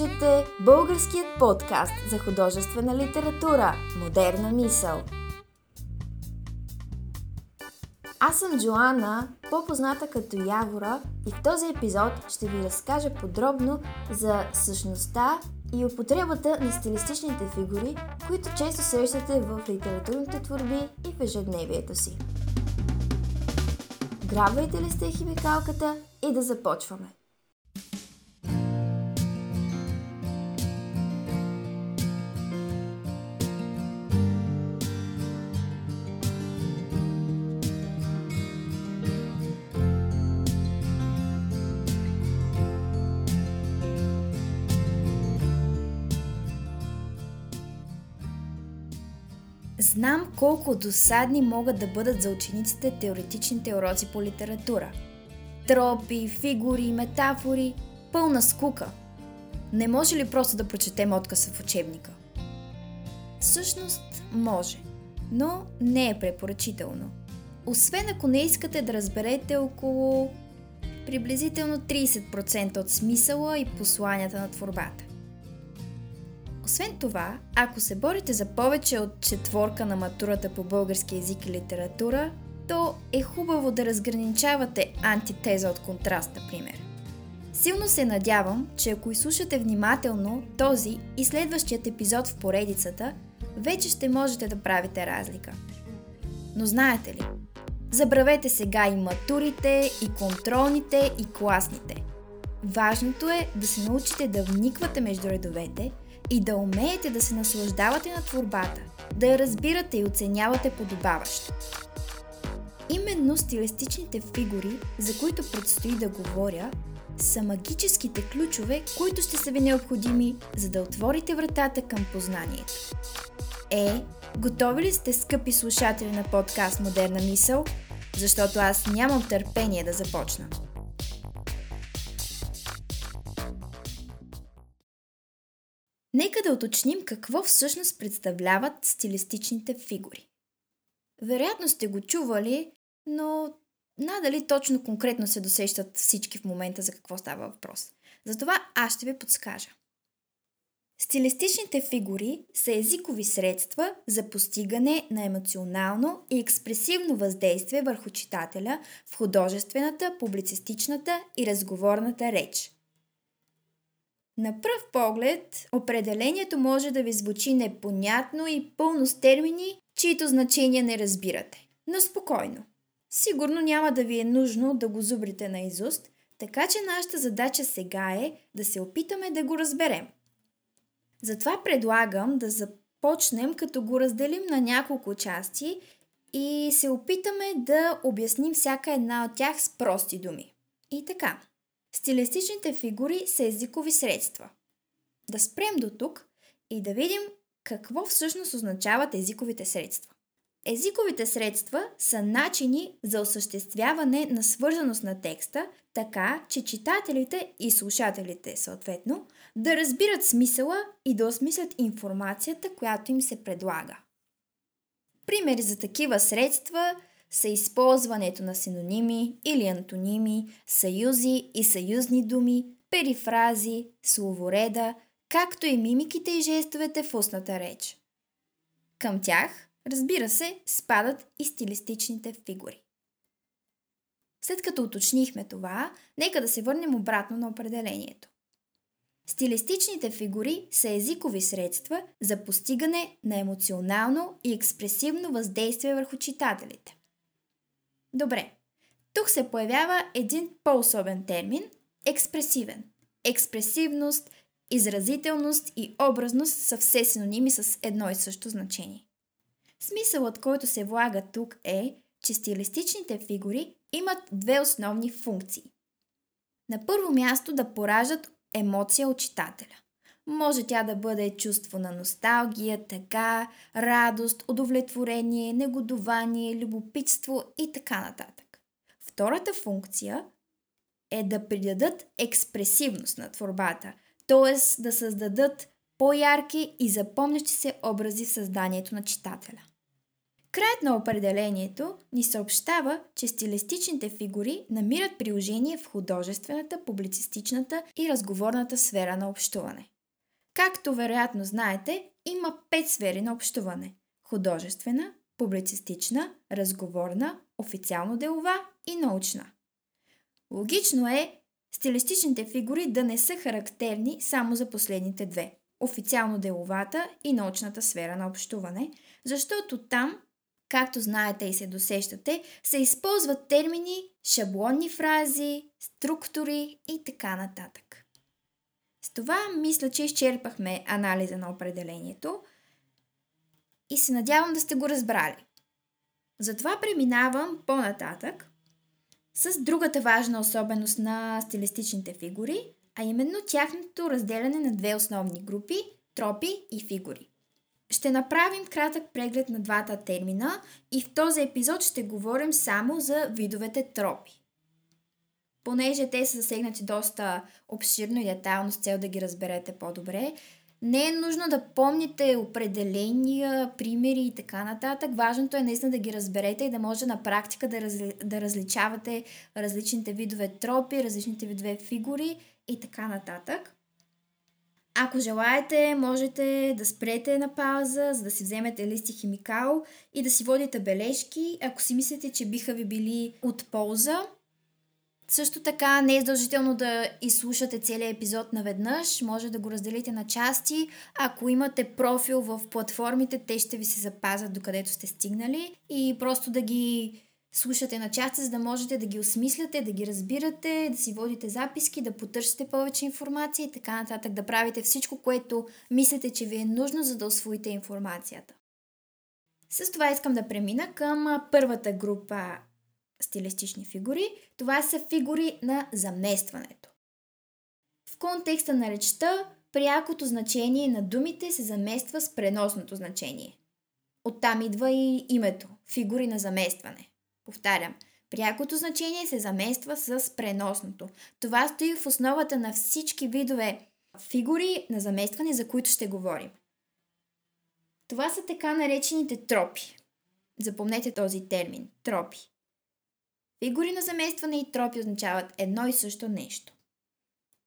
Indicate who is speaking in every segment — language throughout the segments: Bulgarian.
Speaker 1: Слушате българският подкаст за художествена литература Модерна мисъл. Аз съм Джоанна, по-позната като Явора и в този епизод ще ви разкажа подробно за същността и употребата на стилистичните фигури, които често срещате в литературните творби и в ежедневието си. Грабвайте ли сте химикалката и да започваме! Знам колко досадни могат да бъдат за учениците теоретичните уроци по литература. Тропи, фигури, метафори, пълна скука. Не може ли просто да прочетем откъса в учебника? Всъщност може, но не е препоръчително. Освен ако не искате да разберете около приблизително 30% от смисъла и посланията на творбата. Освен това, ако се борите за повече от четворка на матурата по български язик и литература, то е хубаво да разграничавате антитеза от контраст, например. Силно се надявам, че ако изслушате внимателно този и следващият епизод в поредицата, вече ще можете да правите разлика. Но знаете ли, забравете сега и матурите, и контролните, и класните. Важното е да се научите да вниквате между редовете – и да умеете да се наслаждавате на творбата, да я разбирате и оценявате подобаващо. Именно стилистичните фигури, за които предстои да говоря, са магическите ключове, които ще са ви необходими, за да отворите вратата към познанието. Е, готови ли сте, скъпи слушатели на подкаст Модерна мисъл? Защото аз нямам търпение да започна. Нека да уточним какво всъщност представляват стилистичните фигури. Вероятно сте го чували, но надали точно конкретно се досещат всички в момента за какво става въпрос. Затова аз ще ви подскажа. Стилистичните фигури са езикови средства за постигане на емоционално и експресивно въздействие върху читателя в художествената, публицистичната и разговорната реч – на пръв поглед, определението може да ви звучи непонятно и пълно с термини, чието значения не разбирате. Но спокойно. Сигурно няма да ви е нужно да го зубрите на изуст, така че нашата задача сега е да се опитаме да го разберем. Затова предлагам да започнем като го разделим на няколко части и се опитаме да обясним всяка една от тях с прости думи. И така. Стилистичните фигури са езикови средства. Да спрем до тук и да видим какво всъщност означават езиковите средства. Езиковите средства са начини за осъществяване на свързаност на текста, така че читателите и слушателите, съответно, да разбират смисъла и да осмислят информацията, която им се предлага. Примери за такива средства са използването на синоними или антоними, съюзи и съюзни думи, перифрази, словореда, както и мимиките и жестовете в устната реч. Към тях, разбира се, спадат и стилистичните фигури. След като уточнихме това, нека да се върнем обратно на определението. Стилистичните фигури са езикови средства за постигане на емоционално и експресивно въздействие върху читателите. Добре, тук се появява един по-особен термин – експресивен. Експресивност, изразителност и образност са все синоними с едно и също значение. Смисълът, който се влага тук е, че стилистичните фигури имат две основни функции. На първо място да поражат емоция от читателя. Може тя да бъде чувство на носталгия, тъга, радост, удовлетворение, негодование, любопитство и така нататък. Втората функция е да придадат експресивност на творбата, т.е. да създадат по-ярки и запомнящи се образи в създанието на читателя. Краят на определението ни съобщава, че стилистичните фигури намират приложение в художествената, публицистичната и разговорната сфера на общуване. Както вероятно знаете, има пет сфери на общуване – художествена, публицистична, разговорна, официално-делова и научна. Логично е стилистичните фигури да не са характерни само за последните две – официално-деловата и научната сфера на общуване, защото там, както знаете и се досещате, се използват термини, шаблонни фрази, структури и така нататък. С това мисля, че изчерпахме анализа на определението и се надявам да сте го разбрали. Затова преминавам по-нататък с другата важна особеност на стилистичните фигури, а именно тяхното разделяне на две основни групи – тропи и фигури. Ще направим кратък преглед на двата термина и в този епизод ще говорим само за видовете тропи. Понеже те са засегнати доста обширно и детайлно с цел да ги разберете по-добре, не е нужно да помните определения, примери и така нататък. Важното е наистина да ги разберете и да може на практика да, разли, да различавате различните видове тропи, различните видове фигури и така нататък. Ако желаете, можете да спрете на пауза, за да си вземете листи химикал и да си водите бележки, ако си мислите, че биха ви били от полза. Също така не е задължително да изслушате целият епизод наведнъж, може да го разделите на части. Ако имате профил в платформите, те ще ви се запазят докъдето сте стигнали и просто да ги слушате на части, за да можете да ги осмисляте, да ги разбирате, да си водите записки, да потърсите повече информация и така нататък, да правите всичко, което мислите, че ви е нужно, за да освоите информацията. С това искам да премина към първата група стилистични фигури. Това са фигури на заместването. В контекста на речта, прякото значение на думите се замества с преносното значение. Оттам идва и името – фигури на заместване. Повтарям, прякото значение се замества с преносното. Това стои в основата на всички видове фигури на заместване, за които ще говорим. Това са така наречените тропи. Запомнете този термин – тропи. Фигури на заместване и тропи означават едно и също нещо.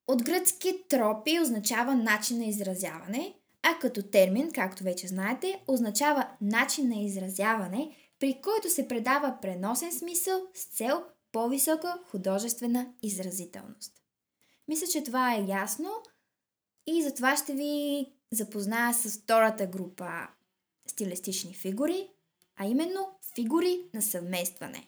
Speaker 1: От гръцки тропи означава начин на изразяване, а като термин, както вече знаете, означава начин на изразяване, при който се предава преносен смисъл с цел по-висока художествена изразителност. Мисля, че това е ясно и затова ще ви запозная с втората група стилистични фигури, а именно фигури на съвместване.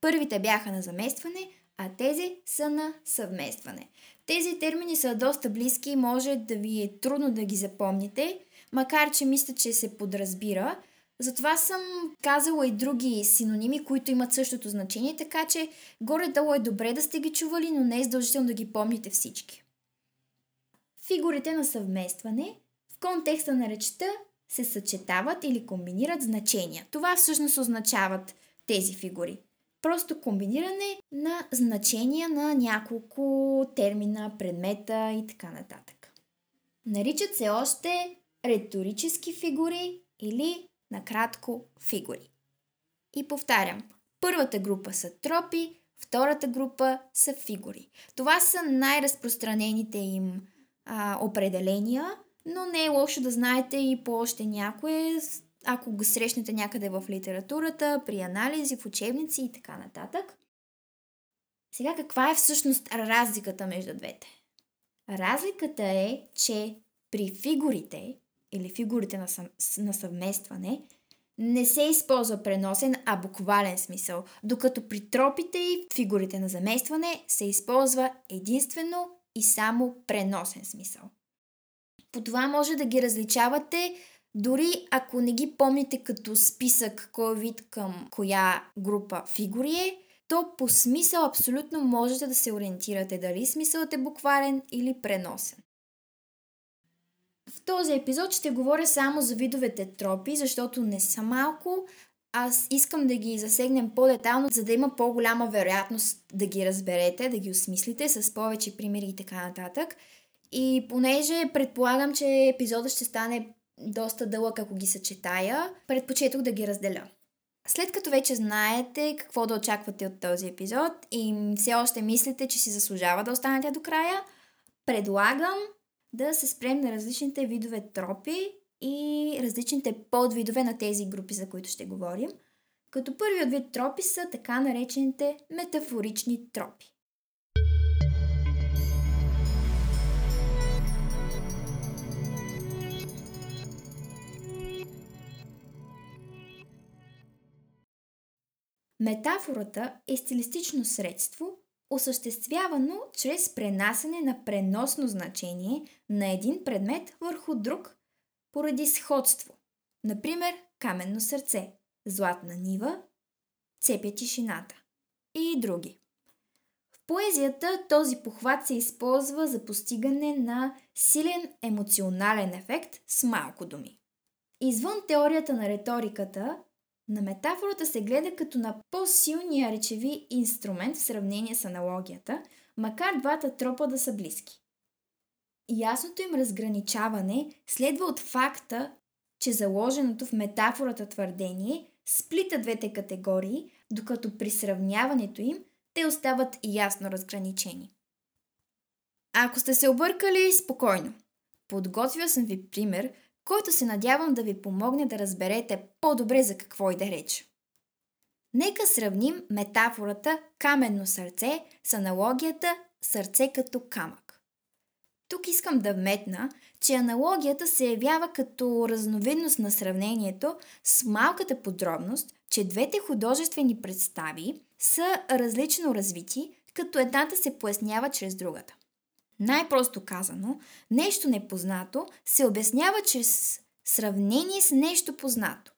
Speaker 1: Първите бяха на заместване, а тези са на съвместване. Тези термини са доста близки и може да ви е трудно да ги запомните, макар че мисля, че се подразбира. Затова съм казала и други синоними, които имат същото значение, така че горе-долу е добре да сте ги чували, но не е задължително да ги помните всички. Фигурите на съвместване в контекста на речта се съчетават или комбинират значения. Това всъщност означават тези фигури просто комбиниране на значения на няколко термина, предмета и така нататък. Наричат се още риторически фигури или накратко фигури. И повтарям, първата група са тропи, втората група са фигури. Това са най-разпространените им а, определения, но не е лошо да знаете и по още някое, ако го срещнете някъде в литературата, при анализи, в учебници и така нататък. Сега каква е всъщност разликата между двете? Разликата е, че при фигурите или фигурите на, съм, на съвместване не се използва преносен, а буквален смисъл, докато при тропите и фигурите на заместване се използва единствено и само преносен смисъл. По това може да ги различавате дори ако не ги помните като списък кой вид към коя група фигури е, то по смисъл абсолютно можете да се ориентирате дали смисълът е буквален или преносен. В този епизод ще говоря само за видовете тропи, защото не са малко. Аз искам да ги засегнем по-детално, за да има по-голяма вероятност да ги разберете, да ги осмислите с повече примери и така нататък. И понеже предполагам, че епизодът ще стане доста дълъг, ако ги съчетая. Предпочетох да ги разделя. След като вече знаете какво да очаквате от този епизод и все още мислите, че си заслужава да останете до края, предлагам да се спрем на различните видове тропи и различните подвидове на тези групи, за които ще говорим. Като първият вид тропи са така наречените метафорични тропи. Метафората е стилистично средство, осъществявано чрез пренасене на преносно значение на един предмет върху друг поради сходство. Например, каменно сърце, златна нива, цепя тишината и други. В поезията този похват се използва за постигане на силен емоционален ефект с малко думи. Извън теорията на риториката, на метафората се гледа като на по-силния речеви инструмент в сравнение с аналогията, макар двата тропа да са близки. Ясното им разграничаване следва от факта, че заложеното в метафората твърдение сплита двете категории, докато при сравняването им те остават ясно разграничени. Ако сте се объркали, спокойно. Подготвил съм ви пример – който се надявам да ви помогне да разберете по-добре за какво и да реч. Нека сравним метафората каменно сърце с аналогията сърце като камък. Тук искам да вметна, че аналогията се явява като разновидност на сравнението с малката подробност, че двете художествени представи са различно развити, като едната се пояснява чрез другата. Най-просто казано, нещо непознато се обяснява чрез сравнение с нещо познато.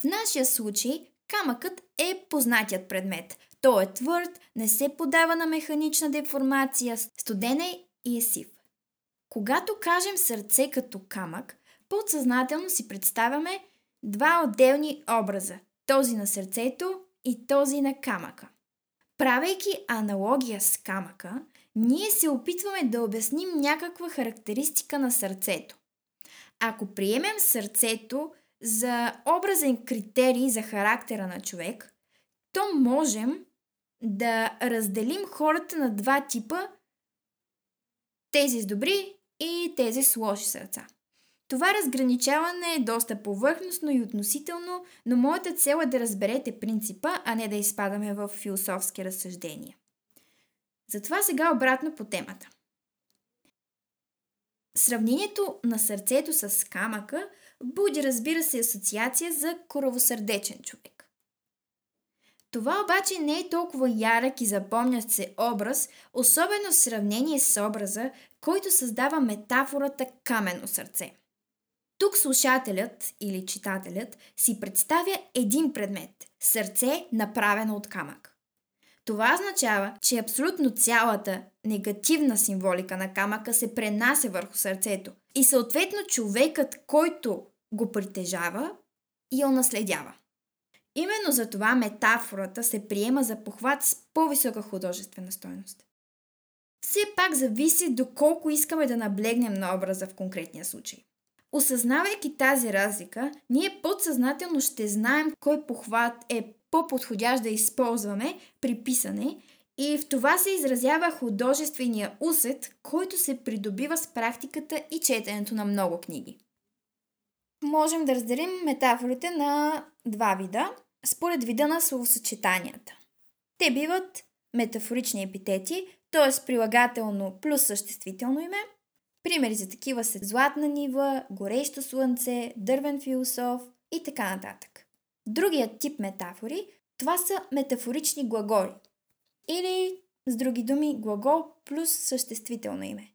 Speaker 1: В нашия случай камъкът е познатият предмет. Той е твърд, не се подава на механична деформация, студен е и е сив. Когато кажем сърце като камък, подсъзнателно си представяме два отделни образа – този на сърцето и този на камъка. Правейки аналогия с камъка, ние се опитваме да обясним някаква характеристика на сърцето. Ако приемем сърцето за образен критерий за характера на човек, то можем да разделим хората на два типа тези с добри и тези с лоши сърца. Това разграничаване е доста повърхностно и относително, но моята цел е да разберете принципа, а не да изпадаме в философски разсъждения. Затова сега обратно по темата. Сравнението на сърцето с камъка буди, разбира се, асоциация за коровосърдечен човек. Това обаче не е толкова ярък и запомнящ се образ, особено в сравнение с образа, който създава метафората каменно сърце. Тук слушателят или читателят си представя един предмет – сърце, направено от камък. Това означава, че абсолютно цялата негативна символика на камъка се пренася върху сърцето и съответно човекът, който го притежава, я наследява. Именно за това метафората се приема за похват с по-висока художествена стойност. Все пак зависи доколко искаме да наблегнем на образа в конкретния случай. Осъзнавайки тази разлика, ние подсъзнателно ще знаем кой похват е по-подходящ да използваме при писане и в това се изразява художествения усет, който се придобива с практиката и четенето на много книги. Можем да разделим метафорите на два вида, според вида на словосъчетанията. Те биват метафорични епитети, т.е. прилагателно плюс съществително име. Примери за такива са златна нива, горещо слънце, дървен философ и така нататък. Другият тип метафори, това са метафорични глаголи. Или, с други думи, глагол плюс съществително име.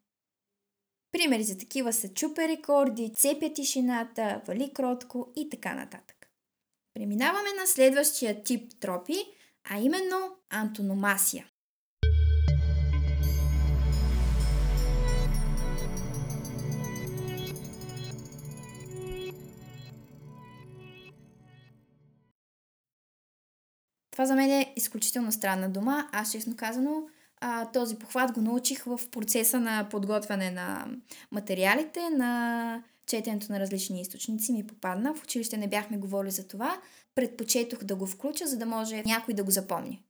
Speaker 1: Примери за такива са чупе рекорди, цепя тишината, вали кротко и така нататък. Преминаваме на следващия тип тропи, а именно антономасия. Това за мен е изключително странна дума. Аз, честно казано, а, този похват го научих в процеса на подготвяне на материалите, на четенето на различни източници ми попадна. В училище не бяхме говорили за това. Предпочетох да го включа, за да може някой да го запомни.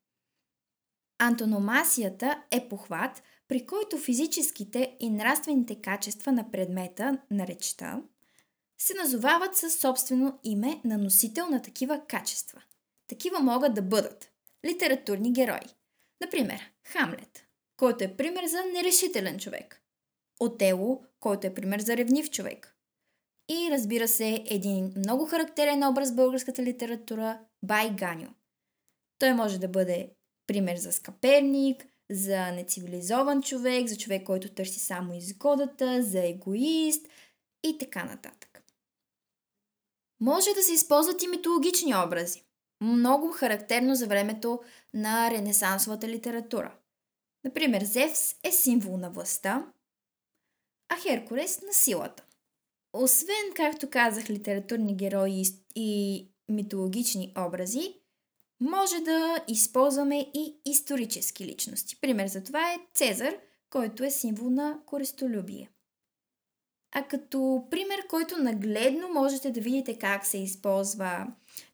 Speaker 1: Антономасията е похват, при който физическите и нравствените качества на предмета на речта се назовават със собствено име на носител на такива качества. Такива могат да бъдат литературни герои. Например, Хамлет, който е пример за нерешителен човек. Отело, който е пример за ревнив човек. И разбира се, един много характерен образ в българската литература – Бай Ганю. Той може да бъде пример за скъперник, за нецивилизован човек, за човек, който търси само изгодата, за егоист и така нататък. Може да се използват и митологични образи. Много характерно за времето на ренесансовата литература. Например, Зевс е символ на властта, а Херкулес на силата. Освен, както казах, литературни герои и митологични образи, може да използваме и исторически личности. Пример за това е Цезар, който е символ на користолюбие. А като пример, който нагледно можете да видите как се използва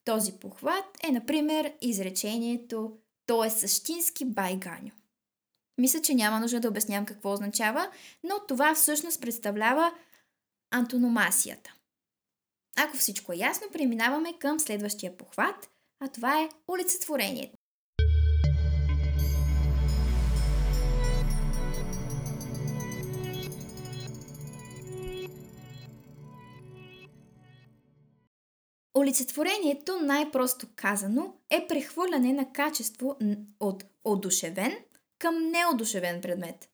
Speaker 1: този похват, е, например, изречението «То е същински байганю». Мисля, че няма нужда да обяснявам какво означава, но това всъщност представлява антономасията. Ако всичко е ясно, преминаваме към следващия похват, а това е олицетворението. Олицетворението, най-просто казано, е прехвърляне на качество от одушевен към неодушевен предмет.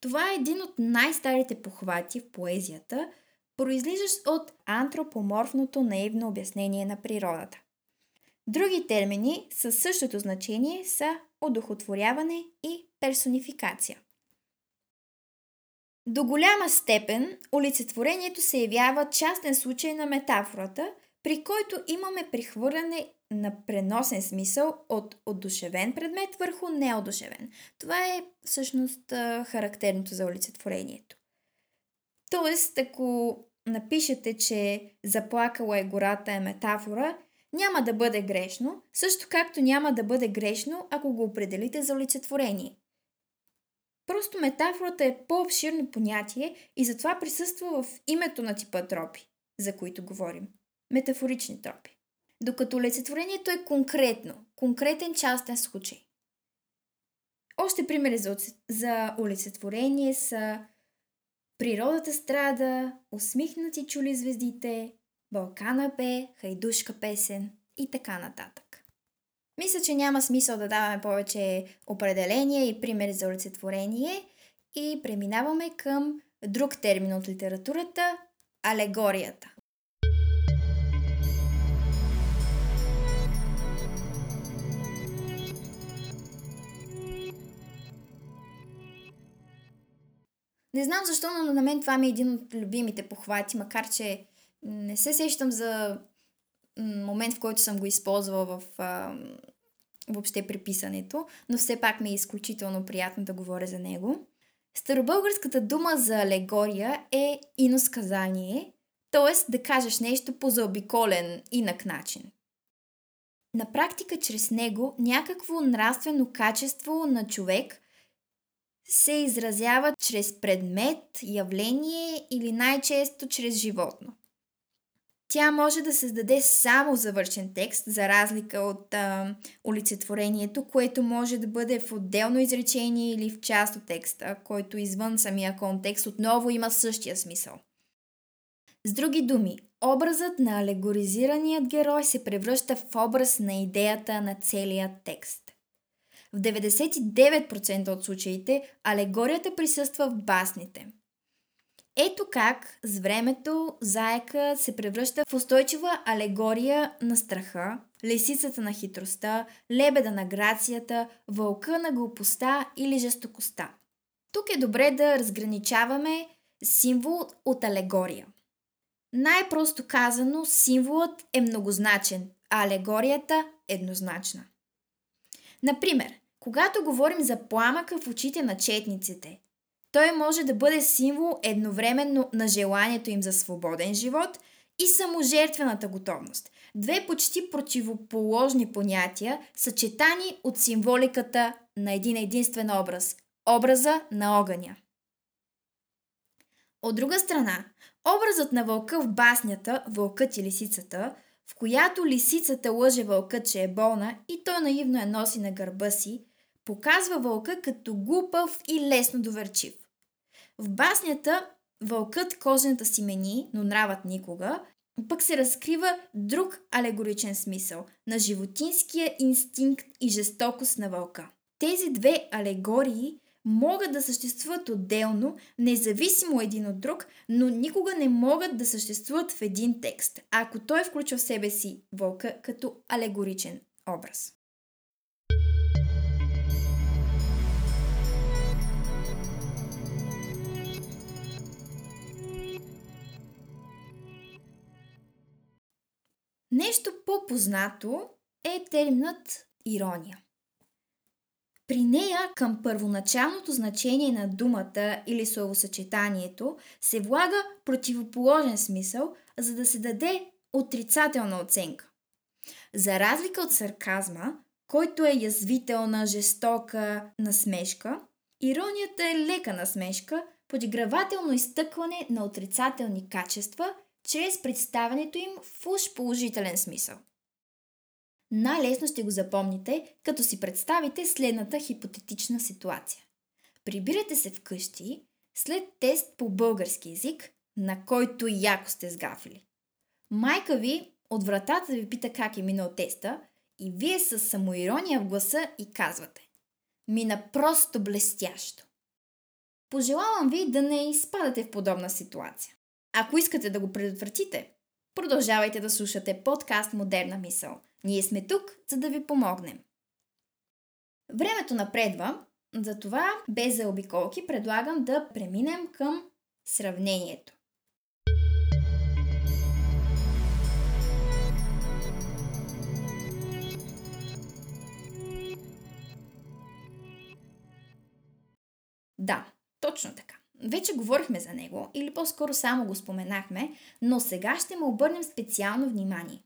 Speaker 1: Това е един от най-старите похвати в поезията, произлизащ от антропоморфното наивно обяснение на природата. Други термини със същото значение са одухотворяване и персонификация. До голяма степен олицетворението се явява частен случай на метафората, при който имаме прихвърляне на преносен смисъл от одушевен предмет върху неодушевен. Това е всъщност характерното за олицетворението. Тоест, ако напишете, че заплакала е гората е метафора, няма да бъде грешно, също както няма да бъде грешно, ако го определите за олицетворение. Просто метафората е по-обширно понятие и затова присъства в името на типа тропи, за които говорим. Метафорични тропи. Докато олицетворението е конкретно, конкретен частен случай. Още примери за, за олицетворение са Природата страда, усмихнати чули звездите, Балкана бе, хайдушка песен и така нататък. Мисля, че няма смисъл да даваме повече определения и примери за олицетворение и преминаваме към друг термин от литературата – алегорията. Не знам защо, но на мен това ми е един от любимите похвати, макар че не се сещам за момент, в който съм го използвала в а, въобще при но все пак ми е изключително приятно да говоря за него. Старобългарската дума за алегория е иносказание, т.е. да кажеш нещо по заобиколен инак начин. На практика чрез него някакво нравствено качество на човек се изразява чрез предмет, явление или най-често чрез животно. Тя може да създаде само завършен текст, за разлика от а, олицетворението, което може да бъде в отделно изречение или в част от текста, който извън самия контекст отново има същия смисъл. С други думи, образът на алегоризираният герой се превръща в образ на идеята на целия текст. В 99% от случаите алегорията присъства в басните – ето как с времето заека се превръща в устойчива алегория на страха, лисицата на хитростта, лебеда на грацията, вълка на глупостта или жестокостта. Тук е добре да разграничаваме символ от алегория. Най-просто казано, символът е многозначен, а алегорията еднозначна. Например, когато говорим за пламъка в очите на четниците, Той може да бъде символ едновременно на желанието им за свободен живот и саможертвената готовност. Две почти противоположни понятия, съчетани от символиката на един единствен образ – образа на огъня. От друга страна, образът на вълка в баснята «Вълкът и лисицата», в която лисицата лъже вълка, че е болна и той наивно я носи на гърба си, показва вълка като глупав и лесно доверчив. В баснята вълкът кожената си мени, но нравът никога, пък се разкрива друг алегоричен смисъл на животинския инстинкт и жестокост на вълка. Тези две алегории могат да съществуват отделно, независимо един от друг, но никога не могат да съществуват в един текст, ако той включва в себе си вълка като алегоричен образ. Нещо по-познато е терминът ирония. При нея към първоначалното значение на думата или словосъчетанието се влага противоположен смисъл, за да се даде отрицателна оценка. За разлика от сарказма, който е язвителна, жестока насмешка, иронията е лека насмешка, подигравателно изтъкване на отрицателни качества – чрез представянето им в уж положителен смисъл. Най-лесно ще го запомните, като си представите следната хипотетична ситуация. Прибирате се вкъщи след тест по български язик, на който яко сте сгафили. Майка ви от вратата ви пита как е минал теста и вие с самоирония в гласа и казвате Мина просто блестящо. Пожелавам ви да не изпадате в подобна ситуация. Ако искате да го предотвратите, продължавайте да слушате подкаст Модерна мисъл. Ние сме тук, за да ви помогнем. Времето напредва, затова без заобиколки предлагам да преминем към сравнението. Да, точно така. Вече говорихме за него, или по-скоро само го споменахме, но сега ще му обърнем специално внимание.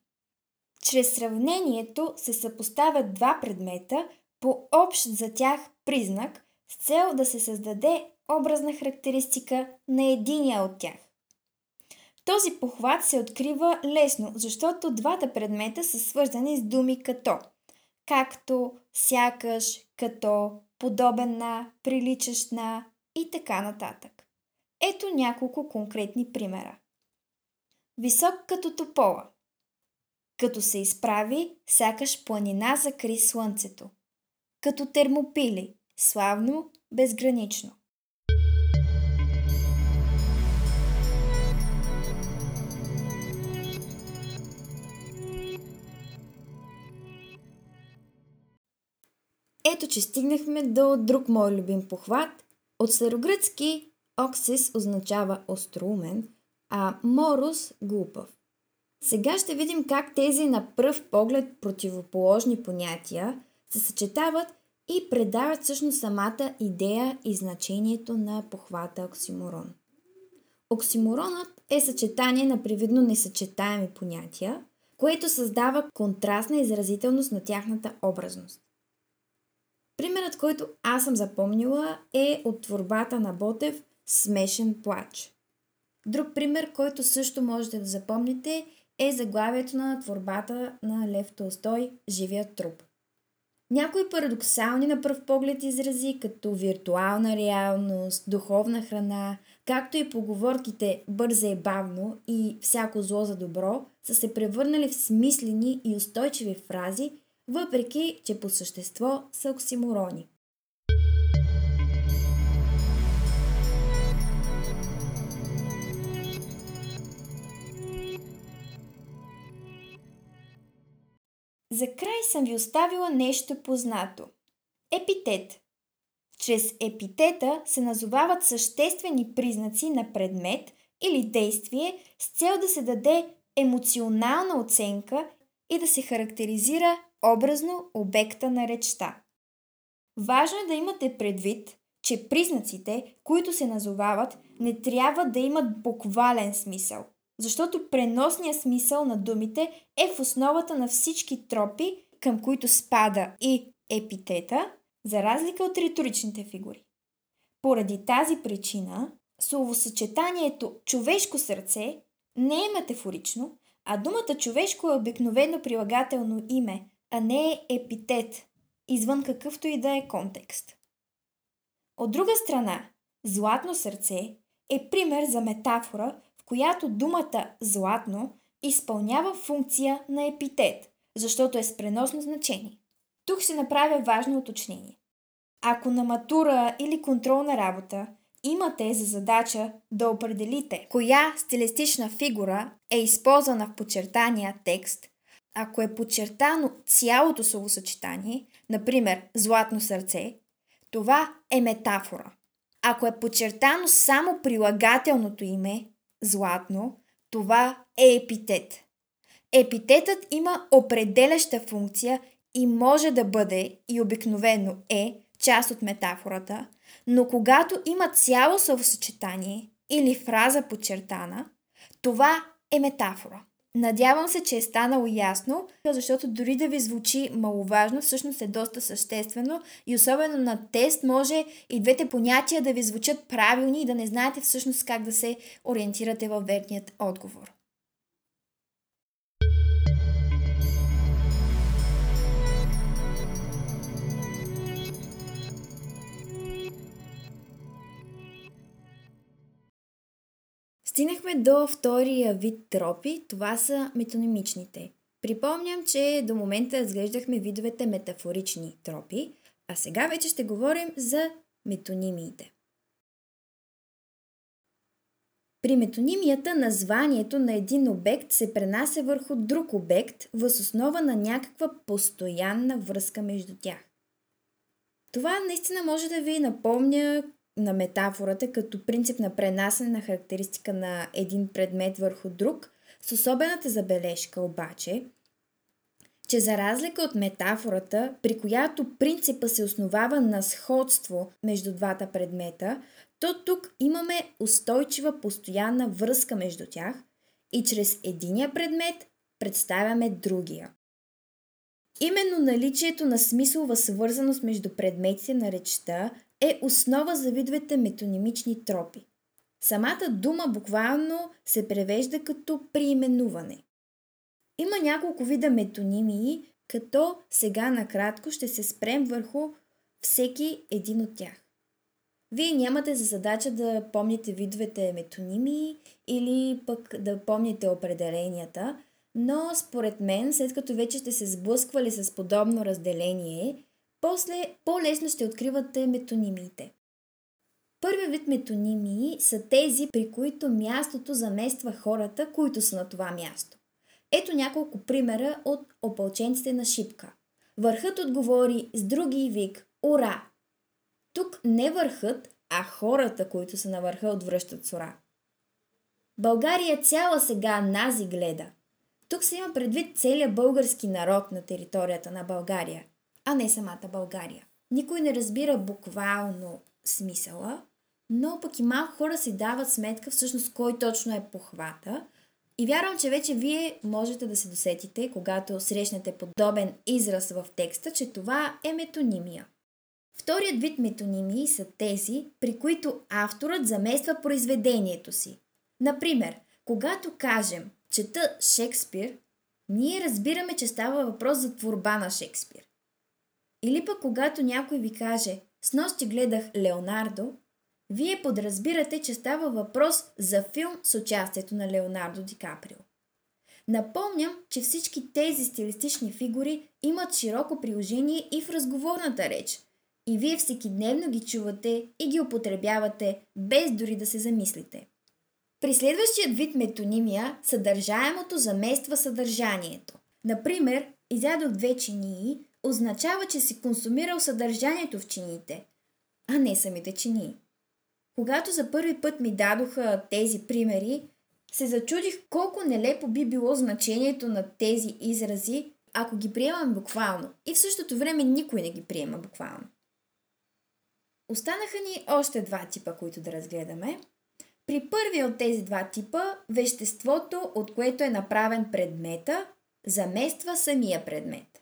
Speaker 1: Чрез сравнението се съпоставят два предмета по общ за тях признак с цел да се създаде образна характеристика на единия от тях. Този похват се открива лесно, защото двата предмета са свързани с думи като както, сякаш, като, подобен на, приличащ на, и така нататък. Ето няколко конкретни примера. Висок като топола. Като се изправи, сякаш планина закри слънцето. Като термопили, славно, безгранично. Ето, че стигнахме до друг мой любим похват от старогръцки оксис означава остроумен, а морус – глупав. Сега ще видим как тези на пръв поглед противоположни понятия се съчетават и предават всъщност самата идея и значението на похвата оксиморон. Оксиморонът е съчетание на привидно несъчетаеми понятия, което създава контрастна изразителност на тяхната образност. Примерът, който аз съм запомнила е от творбата на Ботев Смешен плач. Друг пример, който също можете да запомните е заглавието на творбата на Лев Толстой Живият труп. Някои парадоксални на пръв поглед изрази, като виртуална реалност, духовна храна, както и поговорките бърза и бавно и всяко зло за добро, са се превърнали в смислени и устойчиви фрази, въпреки че по същество са оксиморони. За край съм ви оставила нещо познато. Епитет. Чрез епитета се назовават съществени признаци на предмет или действие с цел да се даде емоционална оценка и да се характеризира образно обекта на речта. Важно е да имате предвид, че признаците, които се назовават, не трябва да имат буквален смисъл, защото преносният смисъл на думите е в основата на всички тропи, към които спада и епитета, за разлика от риторичните фигури. Поради тази причина, словосъчетанието човешко сърце не е метафорично, а думата човешко е обикновено прилагателно име, а не е епитет, извън какъвто и да е контекст. От друга страна, златно сърце е пример за метафора, която думата златно изпълнява функция на епитет, защото е с преносно значение. Тук ще направя важно уточнение. Ако на матура или контролна работа имате за задача да определите коя стилистична фигура е използвана в подчертания текст, ако е подчертано цялото словосъчетание, например златно сърце, това е метафора. Ако е подчертано само прилагателното име, златно, това е епитет. Епитетът има определяща функция и може да бъде, и обикновено е, част от метафората, но когато има цяло словосъчетание или фраза подчертана, това е метафора. Надявам се, че е станало ясно, защото дори да ви звучи маловажно, всъщност е доста съществено и особено на тест може и двете понятия да ви звучат правилни и да не знаете всъщност как да се ориентирате във верният отговор. Стигнахме до втория вид тропи, това са метонимичните. Припомням, че до момента разглеждахме видовете метафорични тропи, а сега вече ще говорим за метонимиите. При метонимията названието на един обект се пренася върху друг обект въз основа на някаква постоянна връзка между тях. Това наистина може да ви напомня на метафората като принцип на пренасене на характеристика на един предмет върху друг, с особената забележка обаче, че за разлика от метафората, при която принципа се основава на сходство между двата предмета, то тук имаме устойчива постоянна връзка между тях и чрез единия предмет представяме другия. Именно наличието на смислова свързаност между предметите на речта е основа за видовете метонимични тропи. Самата дума буквално се превежда като приименуване. Има няколко вида метонимии, като сега накратко ще се спрем върху всеки един от тях. Вие нямате за задача да помните видовете метонимии или пък да помните определенията, но според мен, след като вече сте се сблъсквали с подобно разделение, после по-лесно ще откривате метонимиите. Първи вид метонимии са тези, при които мястото замества хората, които са на това място. Ето няколко примера от опълченците на Шипка. Върхът отговори с други вик «Ура!». Тук не върхът, а хората, които са на върха, отвръщат с «Ура!». България цяла сега нази гледа. Тук се има предвид целият български народ на територията на България а не самата България. Никой не разбира буквално смисъла, но пък и малко хора си дават сметка всъщност кой точно е похвата. И вярвам, че вече вие можете да се досетите, когато срещнете подобен израз в текста, че това е метонимия. Вторият вид метонимии са тези, при които авторът замества произведението си. Например, когато кажем чета Шекспир, ние разбираме, че става въпрос за творба на Шекспир. Или пък когато някой ви каже «С нощи гледах Леонардо», вие подразбирате, че става въпрос за филм с участието на Леонардо Ди Каприо. Напомням, че всички тези стилистични фигури имат широко приложение и в разговорната реч. И вие всекидневно ги чувате и ги употребявате, без дори да се замислите. При следващият вид метонимия съдържаемото замества съдържанието. Например, изядох две чинии, означава, че си консумирал съдържанието в чиниите, а не самите чинии. Когато за първи път ми дадоха тези примери, се зачудих колко нелепо би било значението на тези изрази, ако ги приемам буквално. И в същото време никой не ги приема буквално. Останаха ни още два типа, които да разгледаме. При първия от тези два типа, веществото, от което е направен предмета, замества самия предмет.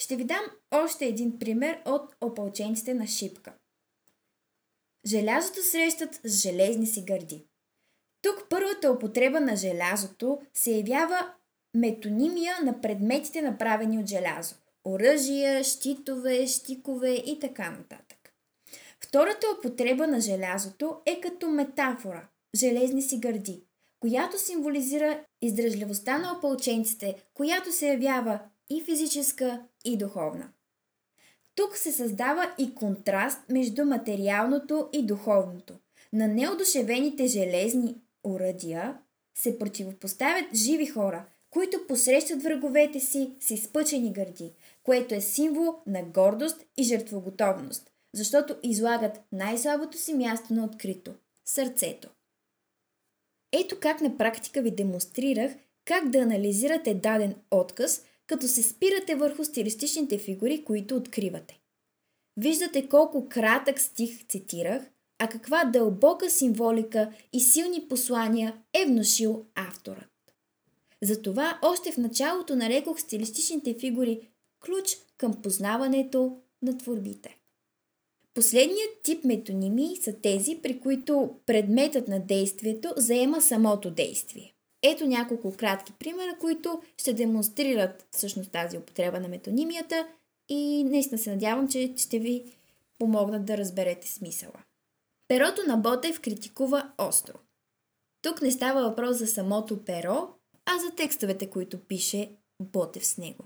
Speaker 1: Ще ви дам още един пример от опълченците на шипка. Желязото срещат с железни си гърди. Тук първата употреба на желязото се явява метонимия на предметите направени от желязо. Оръжия, щитове, щикове и така нататък. Втората употреба на желязото е като метафора – железни си гърди, която символизира издръжливостта на опълченците, която се явява и физическа, и духовна. Тук се създава и контраст между материалното и духовното. На неодушевените железни уръдия се противопоставят живи хора, които посрещат враговете си с изпъчени гърди, което е символ на гордост и жертвоготовност, защото излагат най-слабото си място на открито – сърцето. Ето как на практика ви демонстрирах как да анализирате даден отказ, като се спирате върху стилистичните фигури, които откривате. Виждате колко кратък стих цитирах, а каква дълбока символика и силни послания е внушил авторът. Затова още в началото нарекох стилистичните фигури ключ към познаването на творбите. Последният тип метонимии са тези, при които предметът на действието заема самото действие. Ето няколко кратки примера, които ще демонстрират всъщност тази употреба на метонимията и наистина се надявам, че ще ви помогнат да разберете смисъла. Перото на Ботев критикува остро. Тук не става въпрос за самото перо, а за текстовете, които пише Ботев с него.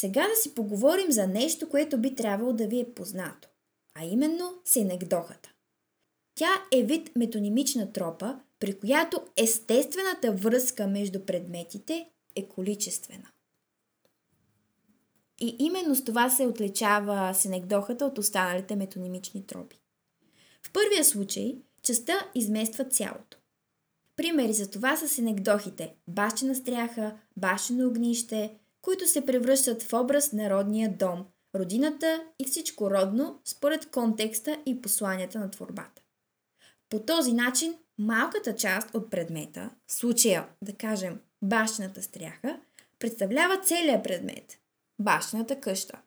Speaker 1: Сега да си поговорим за нещо, което би трябвало да ви е познато, а именно синекдохата. Тя е вид метонимична тропа, при която естествената връзка между предметите е количествена. И именно с това се отличава синекдохата от останалите метонимични тропи. В първия случай частта измества цялото. Примери за това са синекдохите – бащина стряха, бащино огнище, които се превръщат в образ на родния дом, родината и всичко родно според контекста и посланията на творбата. По този начин малката част от предмета, в случая да кажем бащината стряха, представлява целият предмет – бащината къща.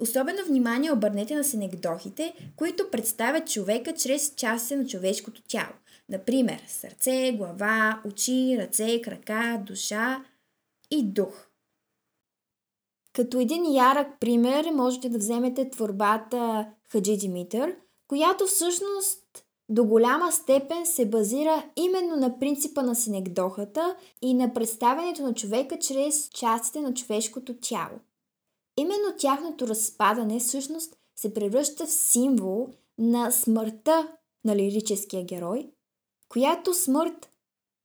Speaker 1: Особено внимание обърнете на синекдохите, които представят човека чрез части на човешкото тяло. Например, сърце, глава, очи, ръце, крака, душа и дух – като един ярък пример можете да вземете творбата Хаджи Димитър, която всъщност до голяма степен се базира именно на принципа на синекдохата и на представянето на човека чрез частите на човешкото тяло. Именно тяхното разпадане всъщност се превръща в символ на смъртта на лирическия герой, която смърт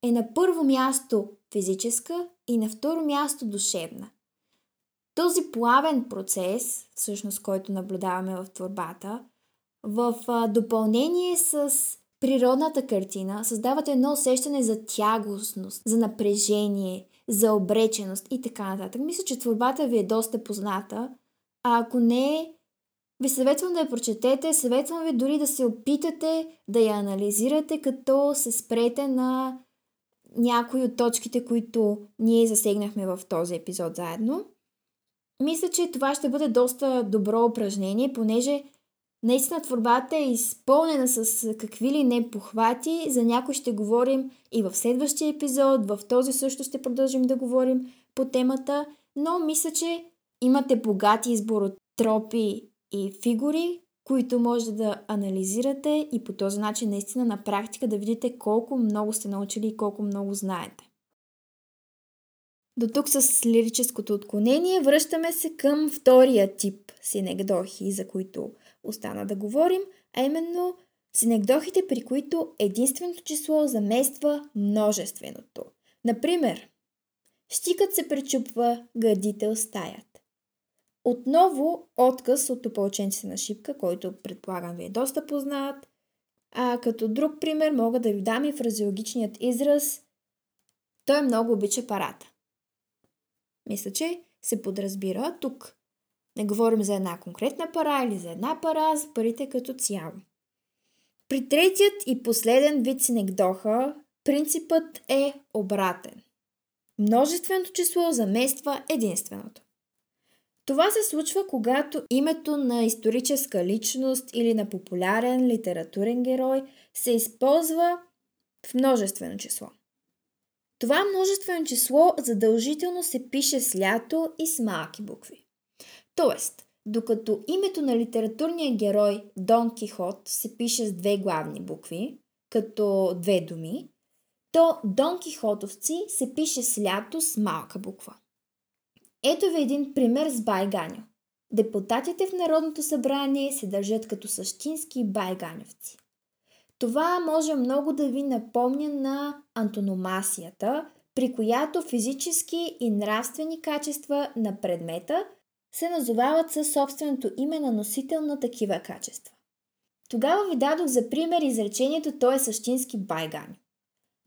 Speaker 1: е на първо място физическа и на второ място душевна. Този плавен процес, всъщност, който наблюдаваме в творбата, в допълнение с природната картина, създават едно усещане за тягостност, за напрежение, за обреченост и така нататък. Мисля, че творбата ви е доста позната, а ако не, ви съветвам да я прочетете, съветвам ви дори да се опитате да я анализирате, като се спрете на някои от точките, които ние засегнахме в този епизод заедно. Мисля, че това ще бъде доста добро упражнение, понеже наистина творбата е изпълнена с какви ли не похвати. За някой ще говорим и в следващия епизод, в този също ще продължим да говорим по темата, но мисля, че имате богати избор от тропи и фигури, които може да анализирате и по този начин наистина на практика да видите колко много сте научили и колко много знаете. До тук с лирическото отклонение връщаме се към втория тип синекдохи, за които остана да говорим, а именно синекдохите, при които единственото число замества множественото. Например, щикът се пречупва, гърдите остаят. Отново отказ от опълченците на шипка, който предполагам ви е доста познат, А като друг пример мога да ви дам и фразеологичният израз Той много обича парата. Мисля, че се подразбира тук. Не говорим за една конкретна пара или за една пара, за парите като цяло. При третият и последен вид синекдоха принципът е обратен. Множественото число замества единственото. Това се случва, когато името на историческа личност или на популярен литературен герой се използва в множествено число. Това множествено число задължително се пише с лято и с малки букви. Тоест, докато името на литературния герой Дон Кихот се пише с две главни букви, като две думи, то Дон Кихотовци се пише с лято с малка буква. Ето ви един пример с байганю. Депутатите в Народното събрание се държат като същински байганевци. Това може много да ви напомня на антономасията, при която физически и нравствени качества на предмета се назовават със собственото име на носител на такива качества. Тогава ви дадох за пример изречението «Той е същински байганю».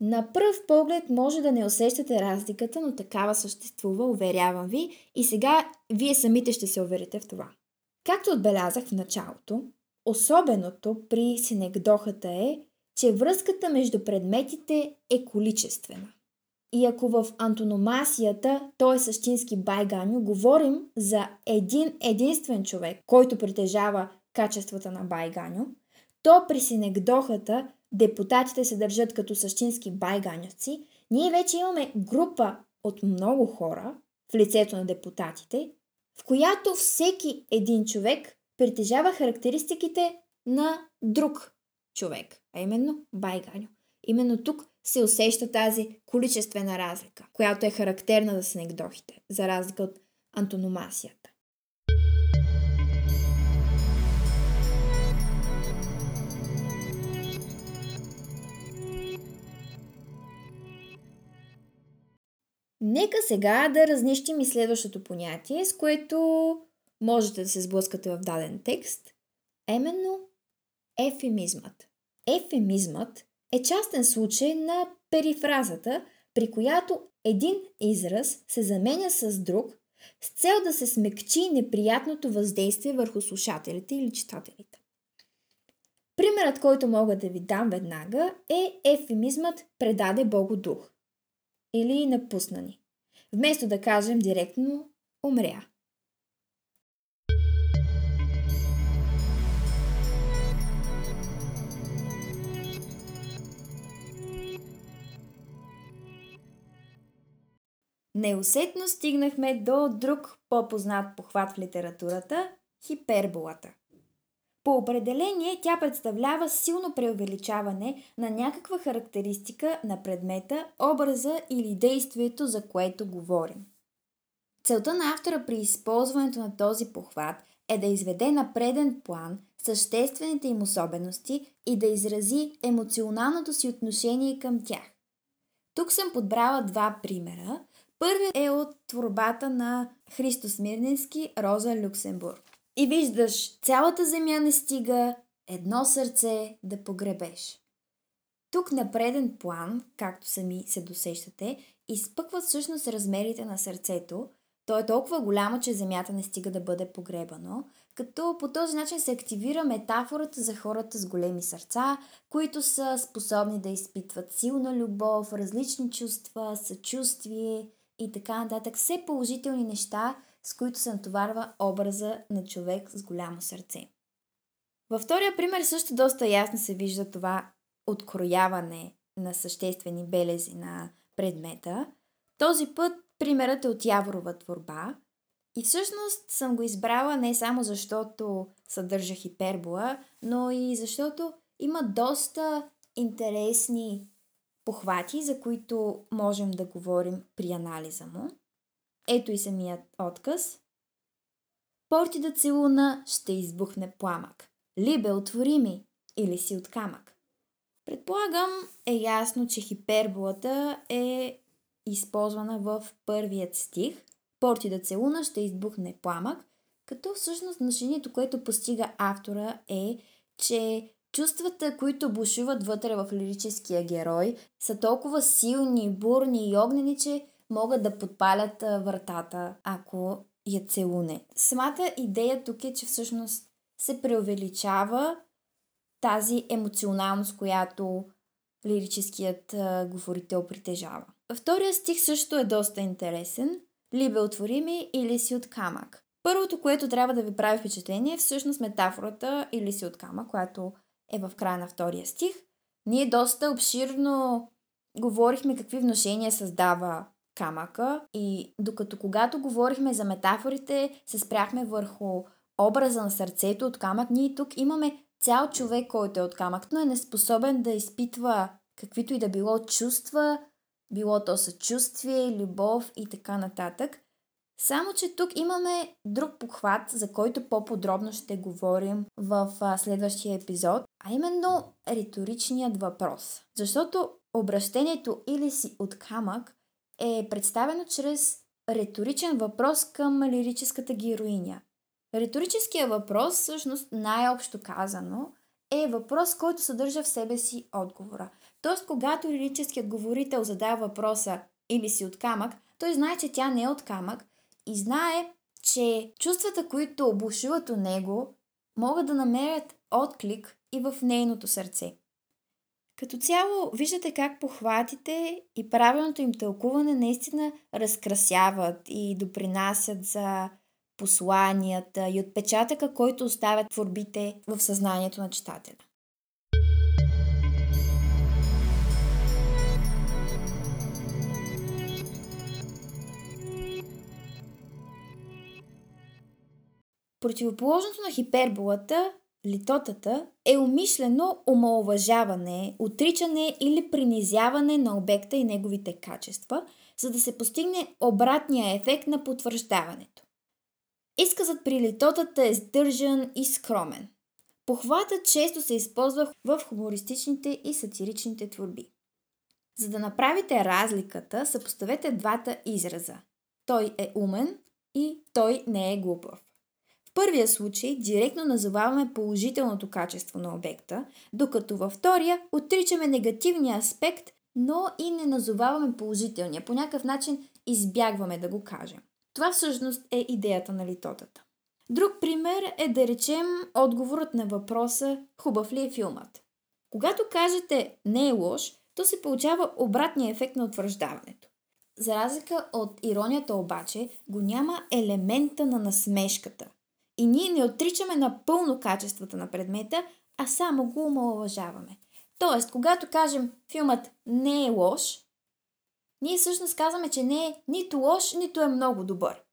Speaker 1: На пръв поглед може да не усещате разликата, но такава съществува, уверявам ви, и сега вие самите ще се уверите в това. Както отбелязах в началото, особеното при синекдохата е, че връзката между предметите е количествена. И ако в антономасията, той е същински байганю, говорим за един единствен човек, който притежава качествата на байганю, то при синекдохата депутатите се държат като същински байганяци, ние вече имаме група от много хора в лицето на депутатите, в която всеки един човек притежава характеристиките на друг човек, а именно байганю. Именно тук се усеща тази количествена разлика, която е характерна за снегдохите, за разлика от антономасията. Нека сега да разнищим и следващото понятие, с което можете да се сблъскате в даден текст, именно ефемизмът. Ефемизмът е частен случай на перифразата, при която един израз се заменя с друг с цел да се смекчи неприятното въздействие върху слушателите или читателите. Примерът, който мога да ви дам веднага е ефемизмът предаде Богу дух или напусна ни. Вместо да кажем директно умря. Неусетно стигнахме до друг по-познат похват в литературата – хиперболата. По определение тя представлява силно преувеличаване на някаква характеристика на предмета, образа или действието, за което говорим. Целта на автора при използването на този похват е да изведе на преден план съществените им особености и да изрази емоционалното си отношение към тях. Тук съм подбрала два примера. Първият е от творбата на Христо Смирненски Роза Люксембург и виждаш, цялата земя не стига, едно сърце да погребеш. Тук на преден план, както сами се досещате, изпъкват всъщност размерите на сърцето. То е толкова голямо, че земята не стига да бъде погребано, като по този начин се активира метафората за хората с големи сърца, които са способни да изпитват силна любов, различни чувства, съчувствие и така нататък. Все положителни неща, с които се натоварва образа на човек с голямо сърце. Във втория пример също доста ясно се вижда това открояване на съществени белези на предмета. Този път примерът е от Яворова творба и всъщност съм го избрала не само защото съдържа хипербола, но и защото има доста интересни похвати, за които можем да говорим при анализа му. Ето и самият отказ. Порти да целуна ще избухне пламък. Либе, отвори ми, или си от камък. Предполагам е ясно, че хиперболата е използвана в първият стих. Порти да целуна ще избухне пламък, като всъщност значението, което постига автора е, че Чувствата, които бушуват вътре в лирическия герой, са толкова силни, бурни и огнени, че могат да подпалят вратата, ако я целуне. Самата идея тук е, че всъщност се преувеличава тази емоционалност, която лирическият говорител притежава. Втория стих също е доста интересен. Либе отвори ми или си от камък. Първото, което трябва да ви прави впечатление е всъщност метафората или си от камък, която е в края на втория стих. Ние доста обширно говорихме какви вношения създава камъка и докато когато говорихме за метафорите, се спряхме върху образа на сърцето от камък, ние тук имаме цял човек, който е от камък, но е неспособен да изпитва каквито и да било чувства, било то съчувствие, любов и така нататък. Само, че тук имаме друг похват, за който по-подробно ще говорим в следващия епизод, а именно риторичният въпрос. Защото обращението или си от камък е представено чрез риторичен въпрос към лирическата героиня. Риторическият въпрос, всъщност най-общо казано, е въпрос, който съдържа в себе си отговора. Тоест, когато лирическият говорител задава въпроса или си от камък, той знае, че тя не е от камък и знае, че чувствата, които бушуват у него, могат да намерят отклик и в нейното сърце. Като цяло, виждате как похватите и правилното им тълкуване наистина разкрасяват и допринасят за посланията и отпечатъка, който оставят творбите в съзнанието на читателя. Противоположното на хиперболата, литотата, е умишлено омалуважаване, отричане или принизяване на обекта и неговите качества, за да се постигне обратния ефект на потвърждаването. Изказът при литотата е сдържан и скромен. Похватът често се използва в хумористичните и сатиричните творби. За да направите разликата, съпоставете двата израза. Той е умен и той не е глупав. Първия случай директно назоваваме положителното качество на обекта, докато във втория отричаме негативния аспект, но и не назоваваме положителния. По някакъв начин избягваме да го кажем. Това всъщност е идеята на литотата. Друг пример е да речем отговорът на въпроса хубав ли е филмът. Когато кажете не е лош, то се получава обратния ефект на утвърждаването. За разлика от иронията обаче, го няма елемента на насмешката. И ние не отричаме напълно качествата на предмета, а само го омалуважаваме. Тоест, когато кажем филмът не е лош, ние всъщност казваме, че не е нито лош, нито е много добър.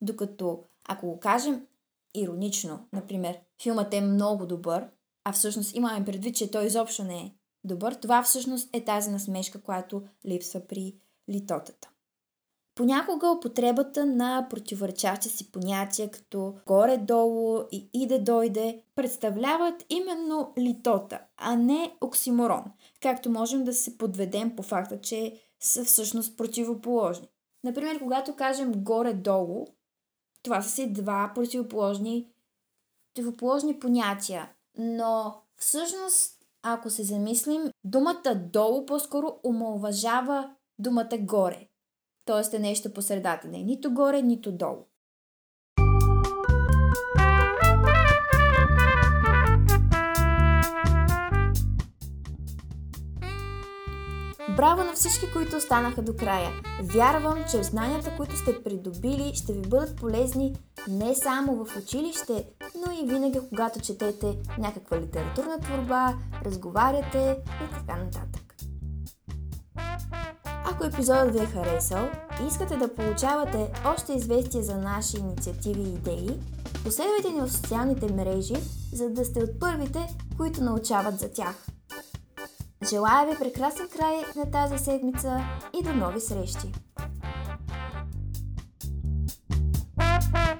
Speaker 1: Докато, ако го кажем иронично, например, филмът е много добър, а всъщност имаме предвид, че той изобщо не е добър, това всъщност е тази насмешка, която липсва при литотата. Понякога употребата на противоречащи си понятия, като горе-долу и иде-дойде, представляват именно литота, а не оксиморон, както можем да се подведем по факта, че са всъщност противоположни. Например, когато кажем горе-долу, това са си два противоположни, противоположни понятия. Но всъщност, ако се замислим, думата долу по-скоро омалважава думата горе. Тоест е нещо по средата. Не е нито горе, нито долу. Браво на всички, които останаха до края! Вярвам, че знанията, които сте придобили, ще ви бъдат полезни не само в училище, но и винаги, когато четете някаква литературна творба, разговаряте и така нататък. Ако епизодът ви е харесал и искате да получавате още известия за наши инициативи и идеи, последвайте ни в социалните мрежи, за да сте от първите, които научават за тях. Желая ви прекрасен край на тази седмица и до нови срещи! Bye.